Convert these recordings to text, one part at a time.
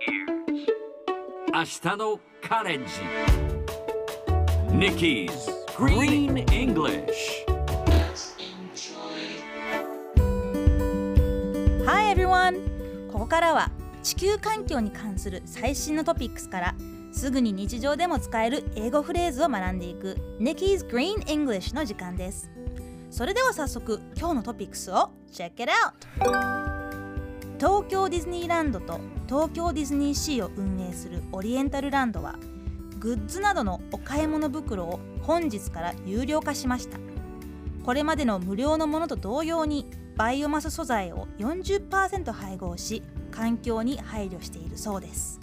明日のカレッジ Nikki's Green English Hi everyone! ここからは地球環境に関する最新のトピックスからすぐに日常でも使える英語フレーズを学んでいく Nikki's Green English の時間ですそれでは早速今日のトピックスを Check it out! 東京ディズニーランドと東京ディズニーシーを運営するオリエンタルランドはグッズなどのお買い物袋を本日から有料化しました。これまでの無料のものと同様にバイオマス素材を40%配合し環境に配慮しているそうです。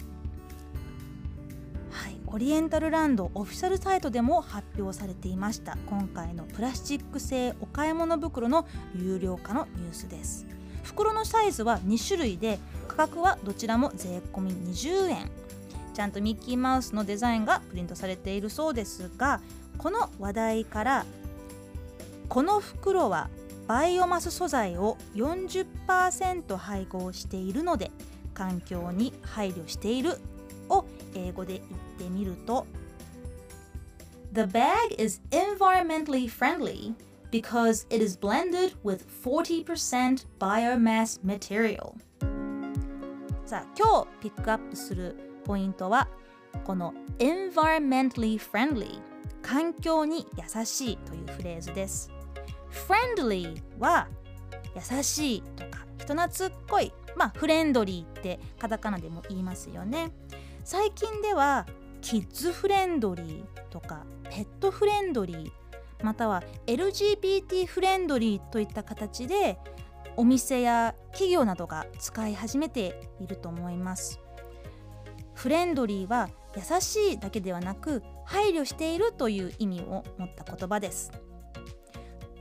はい、オリエンタルランドオフィシャルサイトでも発表されていました。今回のプラスチック製お買い物袋の有料化のニュースです。袋のサイズは2種類で価格はどちらも税込み20円。ちゃんとミッキーマウスのデザインがプリントされているそうですがこの話題からこの袋はバイオマス素材を40%配合しているので環境に配慮している。を英語で言ってみると The bag is environmentally friendly. Because it is blended with 40% biomass material. さあ今日ピックアップするポイントはこの environmentally friendly 環境に優しいというフレーズです。friendly は優しいとか人懐っこいまあフレンドリーってカタカナでも言いますよね。最近ではキッズフレンドリーとかペットフレンドリーまたは LGBT フレンドリーといった形でお店や企業などが使い始めていると思いますフレンドリーは優しいだけではなく配慮しているという意味を持った言葉です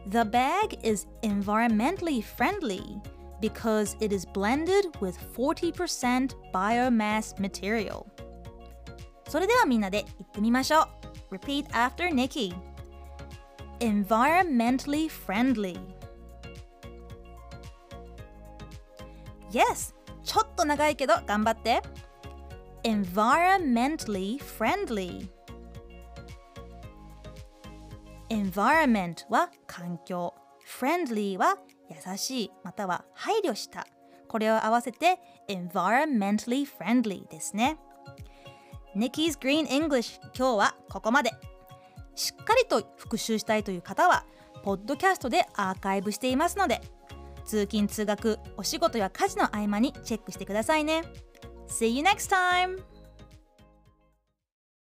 The bag is environmentally friendly because it is blended with 40% biomass material それではみんなで言ってみましょう Repeat after Nikki environmentally friendly Yes ちょっと長いけど頑張って environmentally friendly environment は環境 friendly は優しいまたは配慮したこれを合わせて environmentally friendly ですね Nikki's Green English 今日はここまでしっかりと復習したいという方はポッドキャストでアーカイブしていますので通勤通学お仕事や家事の合間にチェックしてくださいね See you next time!